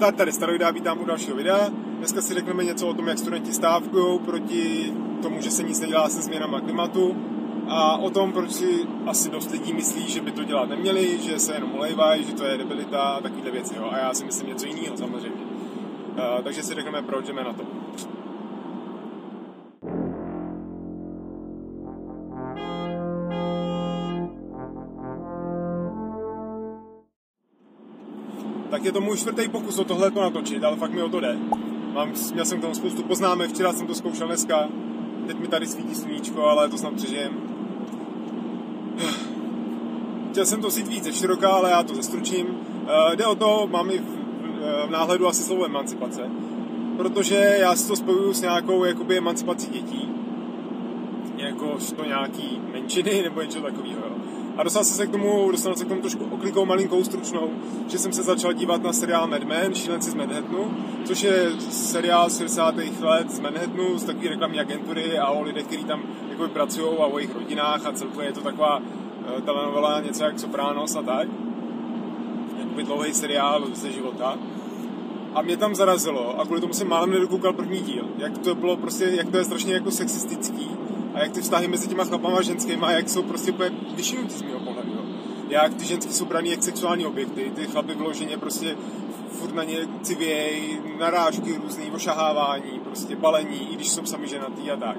Start tady Staroida, vítám u dalšího videa. Dneska si řekneme něco o tom, jak studenti stávkují proti tomu, že se nic nedělá se změnama klimatu a o tom, proč si asi dost lidí myslí, že by to dělat neměli, že se jenom olejvají, že to je debilita a takovéhle věci. Jo. A já si myslím něco jiného samozřejmě. Uh, takže si řekneme, proč jdeme na to. Je to můj čtvrtý pokus o tohle natočit, ale fakt mi o to jde. Mám, měl jsem k tomu spoustu poznámek, včera jsem to zkoušel dneska, teď mi tady svítí sluníčko, ale to snad přežijem. Chtěl jsem to sít více široká, ale já to zestručím. Uh, jde o to, mám i v, v náhledu asi slovo emancipace, protože já si to spojuju s nějakou jakoby emancipací dětí, jakož to nějaký menšiny nebo něco takového. A dostal jsem se k tomu, dostal se k tomu trošku oklikou malinkou stručnou, že jsem se začal dívat na seriál Mad Men, Šílenci z Manhattanu, což je seriál z 60. let z Manhattanu, z takové reklamní agentury a o lidech, kteří tam jako pracují a o jejich rodinách a celkově je to taková uh, telenovela něco jak Sopranos a tak. Jakoby dlouhý seriál ze života. A mě tam zarazilo a kvůli tomu jsem málem nedokoukal první díl. Jak to bylo prostě, jak to je strašně jako sexistický a jak ty vztahy mezi těma chlapama a ženskýma, jak jsou prostě úplně vyšinutý z mého pohledu. Jo. Jak ty ženský jsou braný jak sexuální objekty, ty chlapy vyloženě prostě furt na ně civěj, narážky různý, ošahávání, prostě balení, i když jsou sami ženatý a tak.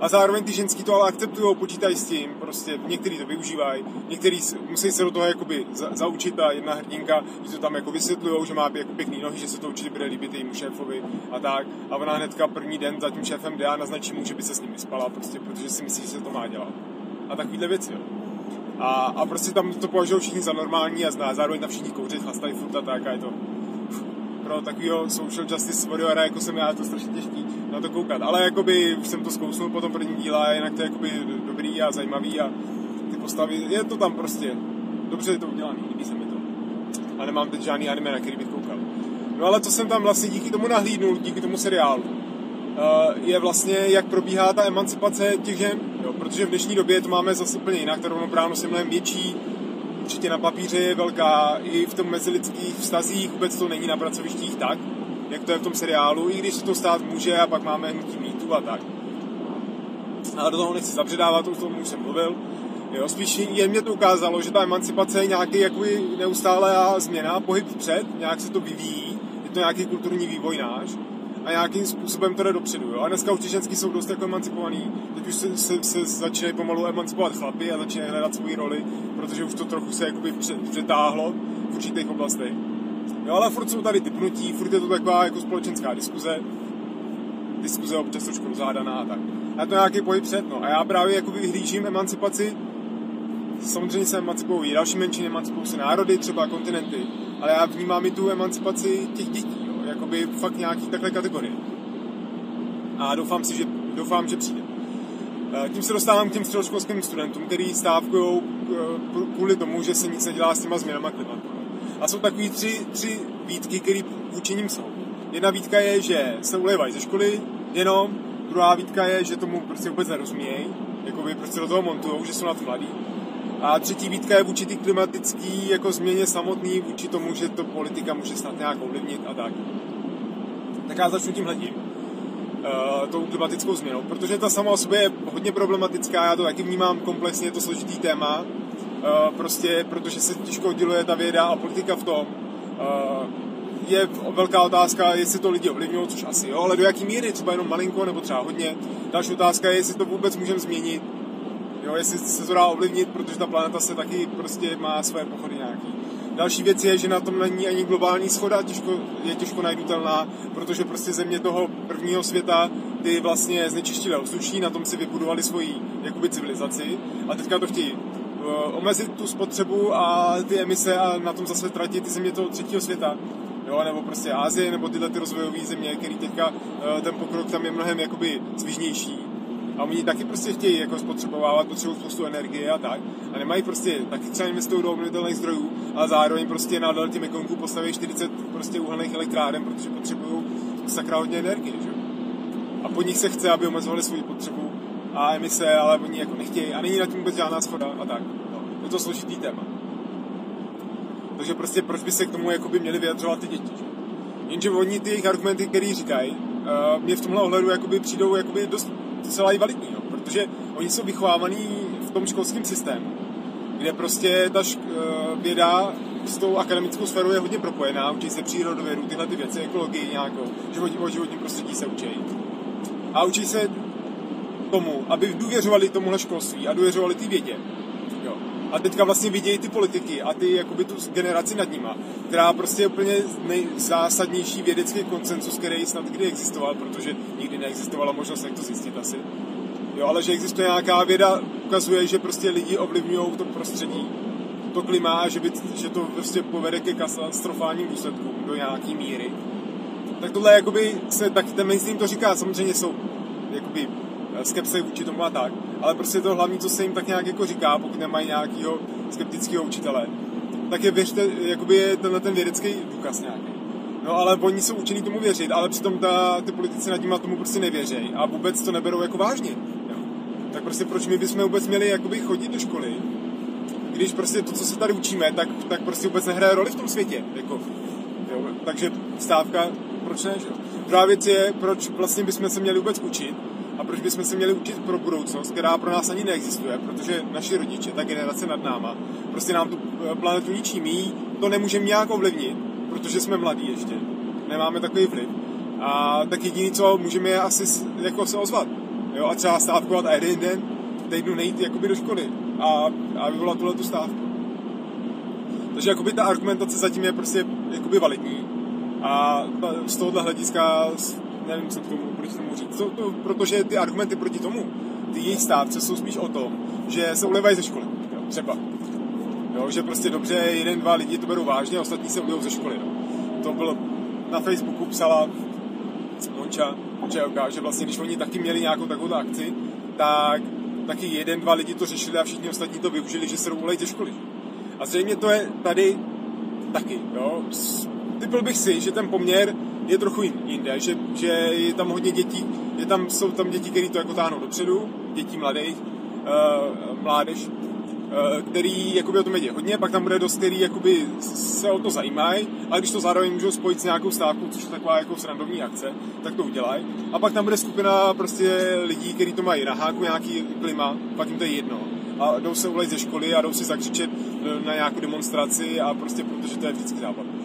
A zároveň ty ženský to ale akceptují, počítají s tím, prostě některý to využívají, některý musí se do toho jakoby za, zaučit a jedna hrdinka, že to tam jako vysvětlují, že má jako pěkný nohy, že se to určitě bude líbit jejímu šéfovi a tak. A ona hnedka první den za tím šéfem jde a naznačí mu, že by se s ním vyspala, prostě, protože si myslí, že se to má dělat. A takovýhle věci, jo. A, a prostě tam to považují všichni za normální a zná, zároveň tam všichni kouřit, chlastají furt a tak a je to pro takového social justice warriora, jako jsem já, to strašně těžký na to koukat. Ale jakoby jsem to zkousnul po tom prvním díle jinak to je jakoby dobrý a zajímavý a ty postavy, je to tam prostě dobře je to udělané, líbí se mi to. A nemám teď žádný anime, na který bych koukal. No ale co jsem tam vlastně díky tomu nahlídnul, díky tomu seriálu, eh, je vlastně, jak probíhá ta emancipace těch žen, jo, protože v dnešní době to máme zase úplně jinak, ta rovnoprávnost je mnohem větší, určitě na papíře je velká, i v tom mezilidských vztazích vůbec to není na pracovištích tak, jak to je v tom seriálu, i když se to stát může a pak máme hnutí mýtu a tak. Ale do toho nechci zabředávat, o tom už jsem mluvil. Jo, spíš jen mě to ukázalo, že ta emancipace je nějaký jakoby neustálá změna, pohyb vpřed, nějak se to vyvíjí, je to nějaký kulturní vývoj náš a nějakým způsobem to jde dopředu. Jo? A dneska už ty ženský jsou dost jako emancipovaný, teď už se, se, se začínají pomalu emancipovat chlapy a začínají hledat svoji roli, protože už to trochu se jakoby přetáhlo v určitých oblastech. Jo, ale furt jsou tady ty pnutí, furt je to taková jako společenská diskuze, diskuze občas trošku rozhádaná a tak. A to nějaký pohyb před, no. A já právě jakoby vyhlížím emancipaci, samozřejmě se emancipují další menšiny, emancipují se národy, třeba kontinenty, ale já vnímám i tu emancipaci těch dětí. Jakoby fakt nějaký takhle kategorie. A doufám si, že, doufám, že přijde. Eh, tím se dostávám k těm středoškolským studentům, kteří stávkují eh, kvůli tomu, že se nic nedělá s těma změnama klimatu. A jsou takový tři, tři výtky, které vůči ním jsou. Jedna výtka je, že se ulevají ze školy, jenom. Druhá výtka je, že tomu prostě vůbec nerozumějí, by prostě do toho montujou, že jsou na to mladí. A třetí výtka je vůči klimatický jako změně samotný, vůči tomu, že to politika může snad nějak ovlivnit a tak. Tak já začnu tím hledím. Uh, tou klimatickou změnou, protože ta sama o sobě je hodně problematická, já to taky vnímám komplexně, je to složitý téma, uh, prostě protože se těžko odděluje ta věda a politika v tom. Uh, je velká otázka, jestli to lidi ovlivňují, což asi jo, ale do jaký míry, třeba jenom malinko nebo třeba hodně. Další otázka je, jestli to vůbec můžeme změnit, jo, jestli se to dá ovlivnit, protože ta planeta se taky prostě má své pochody nějaký. Další věc je, že na tom není ani globální schoda, těžko, je těžko najdutelná, protože prostě země toho prvního světa ty vlastně znečištily ovzduší, na tom si vybudovali svoji jakoby civilizaci a teďka to chtějí uh, omezit tu spotřebu a ty emise a na tom zase tratit ty země toho třetího světa jo, nebo prostě Ázie, nebo tyhle ty rozvojové země, který teďka uh, ten pokrok tam je mnohem jakoby svižnější. A oni taky prostě chtějí jako spotřebovávat, potřebují spoustu energie a tak. A nemají prostě, taky třeba investují do obnovitelných zdrojů, ale zároveň prostě na deltě Mekongu postaví 40 prostě uhelných elektráren, protože potřebují sakra hodně energie, že? A po nich se chce, aby omezovali svou potřebu a emise, ale oni jako nechtějí a není na tím vůbec žádná schoda a tak. No, je to složitý téma. Takže prostě proč by se k tomu jakoby měli vyjadřovat ty děti, že? Jenže oni ty jejich argumenty, které říkají, uh, mě v tomhle ohledu jakoby přijdou jakoby dost docela i validní, no, protože oni jsou vychovávaní v tom školském systému, kde prostě ta šk- uh, věda s tou akademickou sférou je hodně propojená, učí se přírodovědu, tyhle ty věci, ekologii nějakou, život, o životním prostředí se učí. A učí se tomu, aby důvěřovali tomuhle školství a důvěřovali ty vědě. A teďka vlastně vidějí ty politiky a ty jakoby tu generaci nad nima, která prostě je úplně nejzásadnější vědecký koncensus, který snad kdy existoval, protože nikdy neexistovala možnost, jak to zjistit asi. Jo, ale že existuje nějaká věda, ukazuje, že prostě lidi ovlivňují to prostředí, to klima, že, by, že to prostě povede ke katastrofálním důsledkům do nějaký míry. Tak tohle jakoby se, tak ten mainstream to říká, samozřejmě jsou jakoby skepse vůči tomu a tak, ale prostě to hlavní, co se jim tak nějak jako říká, pokud nemají nějakého skeptického učitele, tak je věřte, jakoby je tenhle ten vědecký důkaz nějaký. No ale oni jsou učení tomu věřit, ale přitom ta, ty politici nad tím tomu prostě nevěří a vůbec to neberou jako vážně. Jo. Tak prostě proč my bychom vůbec měli jakoby chodit do školy, když prostě to, co se tady učíme, tak, tak prostě vůbec nehraje roli v tom světě. Jako, jo. Takže stávka, proč ne, že? Druhá věc je, proč vlastně bychom se měli vůbec učit, a proč bychom se měli učit pro budoucnost, která pro nás ani neexistuje, protože naši rodiče, ta generace nad náma, prostě nám tu eh, planetu ničí. My to nemůžeme nějak ovlivnit, protože jsme mladí ještě. Nemáme takový vliv. A tak jediný, co můžeme, je asi jako se ozvat. Jo, a třeba stávkovat a jeden den týdnu nejít jakoby do školy a, a vyvolat tuhle tu stávku. Takže jakoby ta argumentace zatím je prostě jakoby validní. A z tohohle hlediska nevím, co tomu, proč tomu říct. To, to, protože ty argumenty proti tomu, ty jejich stávce jsou spíš o tom, že se ulevají ze školy. Jo, třeba. Jo, že prostě dobře, jeden, dva lidi to berou vážně, a ostatní se ulejou ze školy. Jo. To bylo na Facebooku psala Monča, Monča že vlastně když oni taky měli nějakou takovou akci, tak taky jeden, dva lidi to řešili a všichni ostatní to využili, že se ulejí ze školy. A zřejmě to je tady taky. Jo. Typil bych si, že ten poměr je trochu jinde, že, že je tam hodně dětí, je tam, jsou tam děti, které to jako táhnou dopředu, dětí mladých, uh, mládež, uh, který jakoby o tom vědí hodně, pak tam bude dost, který jakoby se o to zajímají, ale když to zároveň můžou spojit s nějakou stávkou, což je taková jako srandovní akce, tak to udělají. A pak tam bude skupina prostě lidí, kteří to mají na háku nějaký klima, pak jim to je jedno. A jdou se ulejt ze školy a jdou si zakřičet eh, na nějakou demonstraci a prostě protože to je vždycky zábava.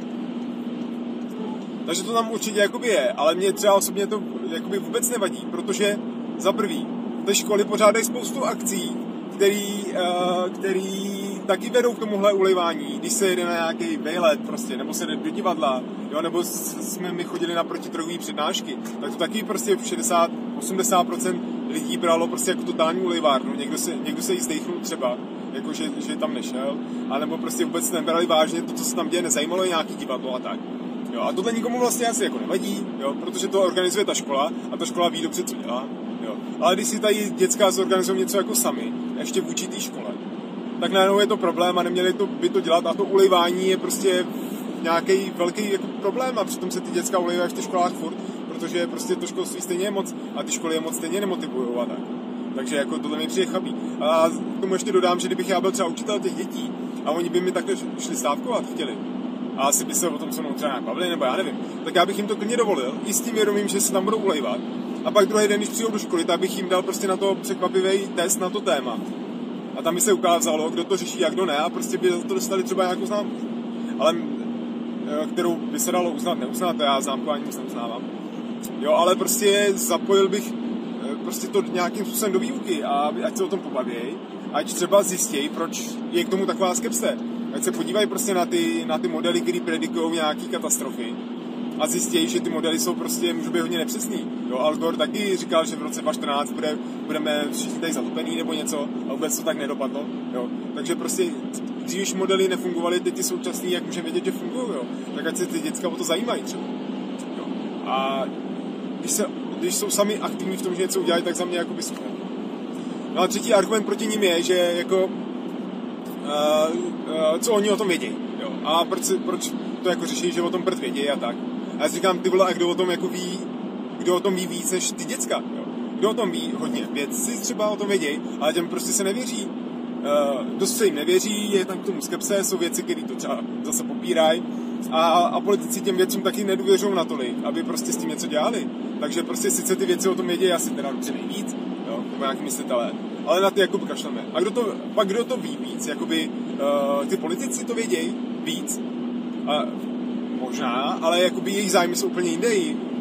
Takže to tam určitě jakoby je, ale mě třeba osobně to jakoby vůbec nevadí, protože za prvý, ty školy pořádají spoustu akcí, který, uh, který taky vedou k tomuhle ulejvání, když se jede na nějaký vejlet prostě, nebo se jde do divadla, jo, nebo jsme my chodili na protidrogové přednášky, tak to taky prostě 60-80% lidí bralo prostě jako totální ulejvárnu, někdo se, někdo se jí zdechnul třeba, jako že, že tam nešel, anebo prostě vůbec nebrali vážně to, co se tam děje, nezajímalo je nějaký divadlo a tak. Jo, a tohle nikomu vlastně asi jako nevadí, jo, protože to organizuje ta škola a ta škola ví dobře, co dělá. Jo. Ale když si tady dětská zorganizují něco jako sami, ještě vůči té škole, tak najednou je to problém a neměli to, by to dělat a to ulejvání je prostě nějaký velký jako problém a přitom se ty dětská ulejvají v těch školách furt, protože prostě to školství stejně je moc a ty školy je moc stejně nemotivují a tak. Takže jako tohle mi přijde chabí. A k tomu ještě dodám, že kdybych já byl třeba učitel těch dětí a oni by mi takhle šli stávkovat chtěli, a asi by se o tom se mnou třeba nějak bavili, nebo já nevím, tak já bych jim to klidně dovolil, i s tím vědomím, že se tam budou ulejvat. A pak druhý den, když přijdou do školy, tak bych jim dal prostě na to překvapivý test na to téma. A tam by se ukázalo, kdo to řeší a kdo ne, a prostě by to dostali třeba nějakou známku. Ale eh, kterou by se dalo uznat, neuznat, já známku ani moc neuznávám. Jo, ale prostě zapojil bych eh, prostě to nějakým způsobem do výuky a ať se o tom pobavějí, ať třeba zjistějí, proč je k tomu taková skepse ať se podívají prostě na ty, na ty modely, které predikují nějaký katastrofy a zjistí, že ty modely jsou prostě, můžou být hodně nepřesný. Jo, Al Gore taky říkal, že v roce 2014 bude, budeme všichni tady zatopení nebo něco a vůbec to tak nedopadlo. Jo. Takže prostě dřív modely nefungovaly, teď ty současné, jak můžeme vědět, že fungují, jo. tak ať se ty děcka o to zajímají třeba. Jo. A když, se, když jsou sami aktivní v tom, že něco udělají, tak za mě jako by. No a třetí argument proti ním je, že jako uh, uh, co oni o tom vědí. Jo. A proč, proč to jako řeší, že o tom prd vědí a tak. A já si říkám, ty vole, a kdo o tom jako ví, kdo o tom ví víc než ty děcka. Jo. Kdo o tom ví hodně? Vědci třeba o tom vědí, ale těm prostě se nevěří. Uh, dost se jim nevěří, je tam k tomu skepse, jsou věci, které to třeba zase popírají. A, a politici těm věcům taky nedůvěřují natolik, aby prostě s tím něco dělali. Takže prostě sice ty věci o tom vědí asi teda dobře nejvíc, jo, nebo nějaký myslitelé, ale na ty jako kašleme. A kdo to, pak kdo to ví víc? Jakoby uh, ty politici to vědějí víc? A, možná, ale jakoby jejich zájmy jsou úplně jinde.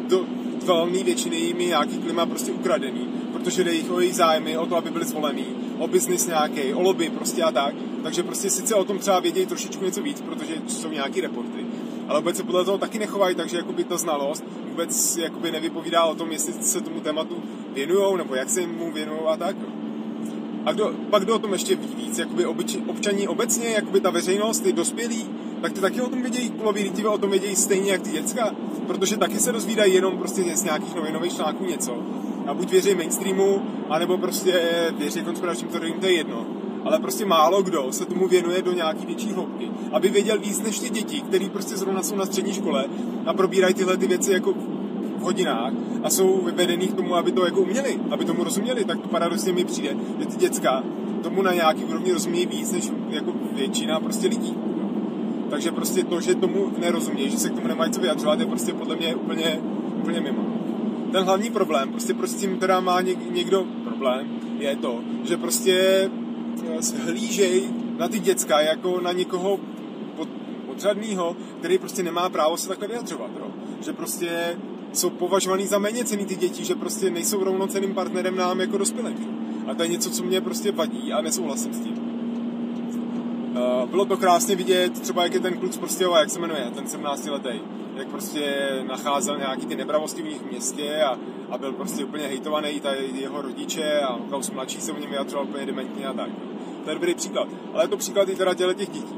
Do velmi většiny jimi nějaký klima prostě ukradený, protože jde jich o jejich zájmy, o to, aby byli zvolený, o biznis nějaký, o lobby prostě a tak. Takže prostě sice o tom třeba vědějí trošičku něco víc, protože jsou nějaký reporty, ale vůbec se podle toho taky nechovají, takže jakoby ta znalost vůbec jakoby nevypovídá o tom, jestli se tomu tématu věnují, nebo jak se mu věnují a tak. A kdo, pak kdo o tom ještě ví víc, jakoby obyč, občaní obecně, jakoby ta veřejnost, ty dospělí, tak ty taky o tom vědějí, polový o tom vědějí stejně jak ty děcka, protože taky se dozvídají jenom prostě z nějakých novinových článků něco. A buď věří mainstreamu, anebo prostě věří konspiračním teoriím, to je jedno. Ale prostě málo kdo se tomu věnuje do nějaký větší hloubky. Aby věděl víc než ty děti, který prostě zrovna jsou na střední škole a probírají tyhle ty věci jako v hodinách a jsou vyvedený k tomu, aby to jako uměli, aby tomu rozuměli, tak to paradoxně mi přijde, že ty děcka tomu na nějaký úrovni rozumí víc než jako většina prostě lidí. Takže prostě to, že tomu nerozumí, že se k tomu nemají co vyjadřovat, je prostě podle mě úplně, úplně mimo. Ten hlavní problém, prostě prostě tím teda má někdo problém, je to, že prostě eh, hlížej na ty děcka jako na někoho pod, podřadného, který prostě nemá právo se takhle vyjadřovat, jo. Že prostě jsou považovaný za méně cený ty děti, že prostě nejsou rovnoceným partnerem nám jako dospělým. A to je něco, co mě prostě vadí a nesouhlasím s tím. Uh, bylo to krásně vidět, třeba jak je ten kluk z Prostějova, jak se jmenuje, ten 17 letý, jak prostě nacházel nějaký ty nepravosti v nich městě a, a byl prostě úplně hejtovaný, ta jeho rodiče a Klaus mladší se o něm vyjadřoval úplně dementně a tak. To je dobrý příklad. Ale je to příklad i teda těch dětí.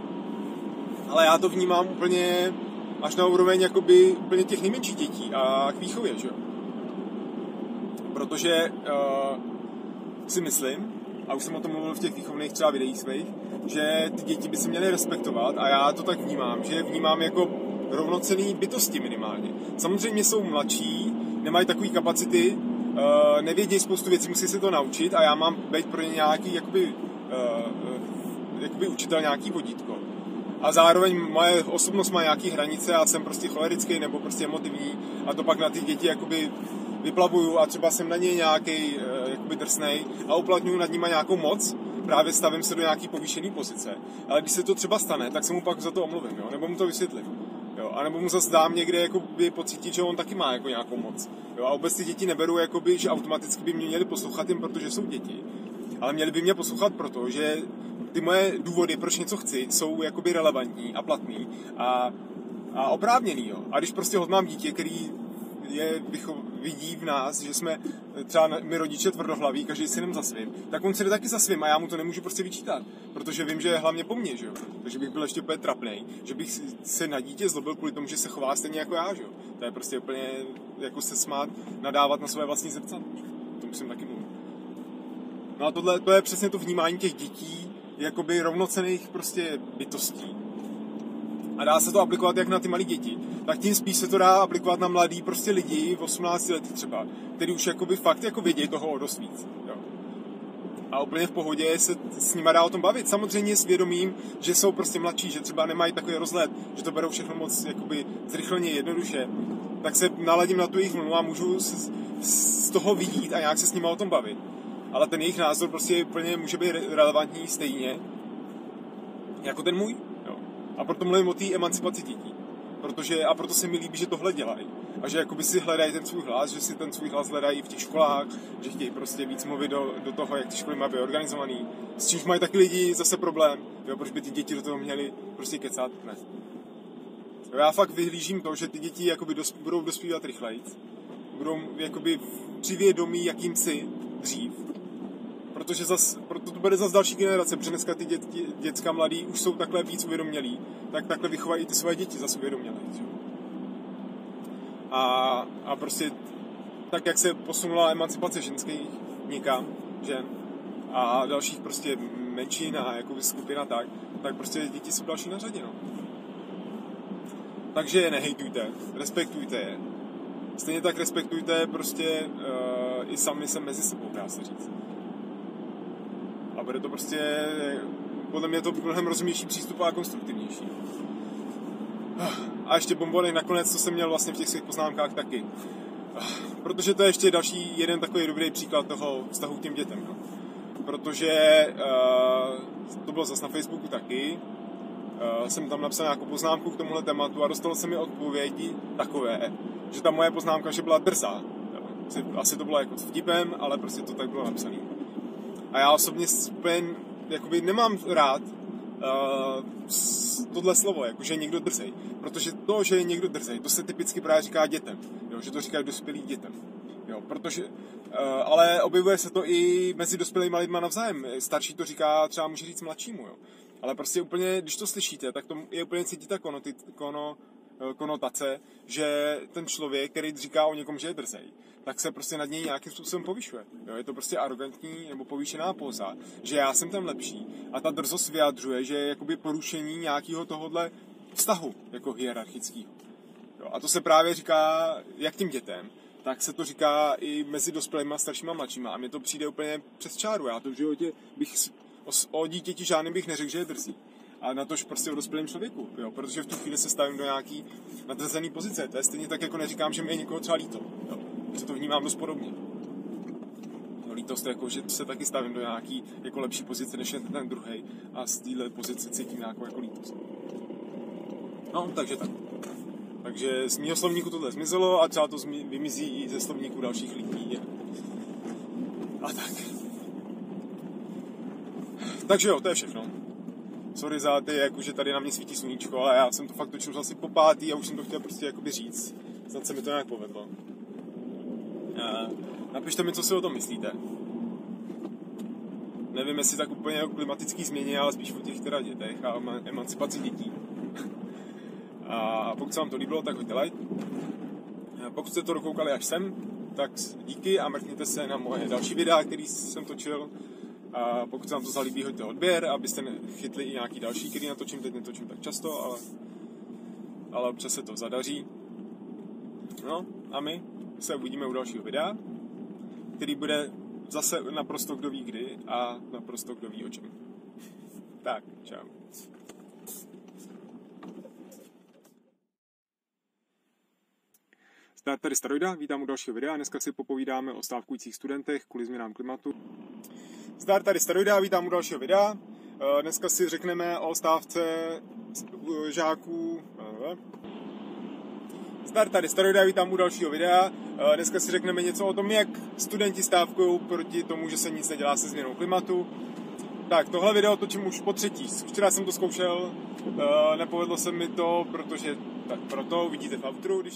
Ale já to vnímám úplně až na úroveň jakoby úplně těch nejmenších dětí a k výchově, že jo. Protože uh, si myslím, a už jsem o tom mluvil v těch výchovných třeba videích svých, že ty děti by se měly respektovat a já to tak vnímám, že vnímám jako rovnocený bytosti minimálně. Samozřejmě jsou mladší, nemají takové kapacity, uh, nevědějí spoustu věcí, musí se to naučit a já mám být pro ně nějaký jakoby, uh, jakoby učitel, nějaký vodítko. A zároveň moje osobnost má nějaký hranice a jsem prostě cholerický nebo prostě emotivní a to pak na ty děti jakoby vyplavuju a třeba jsem na ně nějaký uh, jakoby drsnej a uplatňuju nad nimi nějakou moc, právě stavím se do nějaký povýšený pozice. Ale když se to třeba stane, tak se mu pak za to omluvím, jo? nebo mu to vysvětlím. Jo? A nebo mu zase dám někde jakoby, pocítit, že on taky má jako nějakou moc. Jo? A vůbec ty děti neberu, jakoby, že automaticky by mě měli poslouchat jen protože jsou děti. Ale měli by mě poslouchat proto, že ty moje důvody, proč něco chci, jsou jakoby relevantní a platný a, a oprávněný. Jo? A když prostě hod mám dítě, který je, vidí v nás, že jsme třeba my rodiče tvrdohlaví, každý si jenom za svým, tak on si jde taky za svým a já mu to nemůžu prostě vyčítat, protože vím, že je hlavně po mně, že jo. Takže bych byl ještě úplně trapný, že bych se na dítě zlobil kvůli tomu, že se chová stejně jako já, že jo. To je prostě úplně jako se smát, nadávat na své vlastní zrcadlo. To musím taky mluvit. No a tohle, to je přesně to vnímání těch dětí, jakoby rovnocených prostě bytostí a dá se to aplikovat jak na ty malé děti, tak tím spíš se to dá aplikovat na mladý prostě lidi v 18 letech třeba, který už jakoby fakt jako vědí toho o dost víc. Jo. A úplně v pohodě se s nimi dá o tom bavit. Samozřejmě s vědomím, že jsou prostě mladší, že třeba nemají takový rozhled, že to berou všechno moc jakoby zrychleně, jednoduše. Tak se naladím na tu jejich vlnu a můžu z, z toho vidět a nějak se s nimi o tom bavit. Ale ten jejich názor prostě úplně může být relevantní stejně jako ten můj. A proto mluvím o té emancipaci dětí. Protože, a proto se mi líbí, že tohle dělají. A že jakoby si hledají ten svůj hlas, že si ten svůj hlas hledají v těch školách, že chtějí prostě víc mluvit do, do toho, jak ty školy mají být organizovaný. S čímž mají taky lidi zase problém. Jo, proč by ty děti do toho měly prostě kecat? Ne. Jo, já fakt vyhlížím to, že ty děti jakoby dos, budou dospívat rychleji. Budou jakoby při vědomí jakýmsi dřív protože zas, proto to bude zase další generace, protože dneska ty dět, děcka mladí už jsou takhle víc uvědomělí, tak takhle vychovají ty svoje děti zase uvědomělé. A, a prostě tak, jak se posunula emancipace ženských nikam, žen a dalších prostě menšin a jakoby skupina tak, tak prostě děti jsou další na řadě, no. Takže je nehejtujte, respektujte je. Stejně tak respektujte prostě uh, i sami se mezi sebou, dá se říct bude to prostě, podle mě to mnohem rozumnější přístup a konstruktivnější. A ještě bombonek nakonec, co jsem měl vlastně v těch svých poznámkách taky. Protože to je ještě další jeden takový dobrý příklad toho vztahu k těm dětem. No. Protože uh, to bylo zase na Facebooku taky, uh, jsem tam napsal nějakou poznámku k tomuhle tématu a dostal jsem mi odpovědi takové, že ta moje poznámka, že byla drzá. Asi to bylo jako vtipem, ale prostě to tak bylo napsané. A já osobně úplně jakoby nemám rád uh, tohle slovo, jako že je někdo drzej. Protože to, že je někdo drzej, to se typicky právě říká dětem. Jo, že to říkají dospělým dětem. Jo, protože, uh, ale objevuje se to i mezi dospělými lidmi navzájem. Starší to říká, třeba může říct mladšímu. Jo. Ale prostě úplně, když to slyšíte, tak to je úplně cítit ta kono, kono, eh, konotace, že ten člověk, který říká o někom, že je drzej, tak se prostě nad něj nějakým způsobem povyšuje. Jo, je to prostě arrogantní nebo povýšená poza, že já jsem ten lepší. A ta drzost vyjadřuje, že je jakoby porušení nějakého tohohle vztahu, jako hierarchického. A to se právě říká jak tím dětem, tak se to říká i mezi dospělými, staršíma a mladšíma. A mně to přijde úplně přes čáru. Já to v životě bych o, o dítěti žádným bych neřekl, že je drzí. A na tož prostě o dospělém člověku, jo? protože v tu chvíli se stavím do nějaký nadrzený pozice. To je stejně tak, jako neříkám, že mi je někoho třeba líto. Jo? Že to vnímám dost podobně. No, lítost je jako, že se taky stavím do nějaký jako lepší pozice, než je ten druhý a z téhle pozice cítím nějakou jako lítost. No, takže tak. Takže z mého slovníku tohle zmizelo a třeba to vymizí i ze slovníku dalších lidí. A tak. Takže jo, to je všechno. Sorry za ty, jako, že tady na mě svítí sluníčko, ale já jsem to fakt točil asi po pátý a už jsem to chtěl prostě jakoby říct. Snad se mi to nějak povedlo. A napište mi, co si o tom myslíte. Nevím, jestli tak úplně o klimatický změně, ale spíš o těch teda dětech a emancipaci dětí. A pokud se vám to líbilo, tak hoďte like. Pokud jste to dokoukali až sem, tak díky a mrkněte se na moje další videa, který jsem točil. A pokud se vám to zalíbí, hoďte odběr, abyste chytli i nějaký další, který natočím, teď netočím tak často, ale, ale občas se to zadaří. No a my se uvidíme u dalšího videa, který bude zase naprosto kdo ví kdy a naprosto kdo ví o čem. Tak, čau. Zdar tady Staroida, vítám u dalšího videa. Dneska si popovídáme o stávkujících studentech kvůli změnám klimatu. Zdar tady Staroida, vítám u dalšího videa. Eh, dneska si řekneme o stávce žáků. Eh, Zdar tady Staroida, vítám u dalšího videa. Eh, dneska si řekneme něco o tom, jak studenti stávkují proti tomu, že se nic nedělá se změnou klimatu. Tak, tohle video točím už po třetí. Včera jsem to zkoušel, nepovedlo se mi to, protože tak proto vidíte v outru, když tak.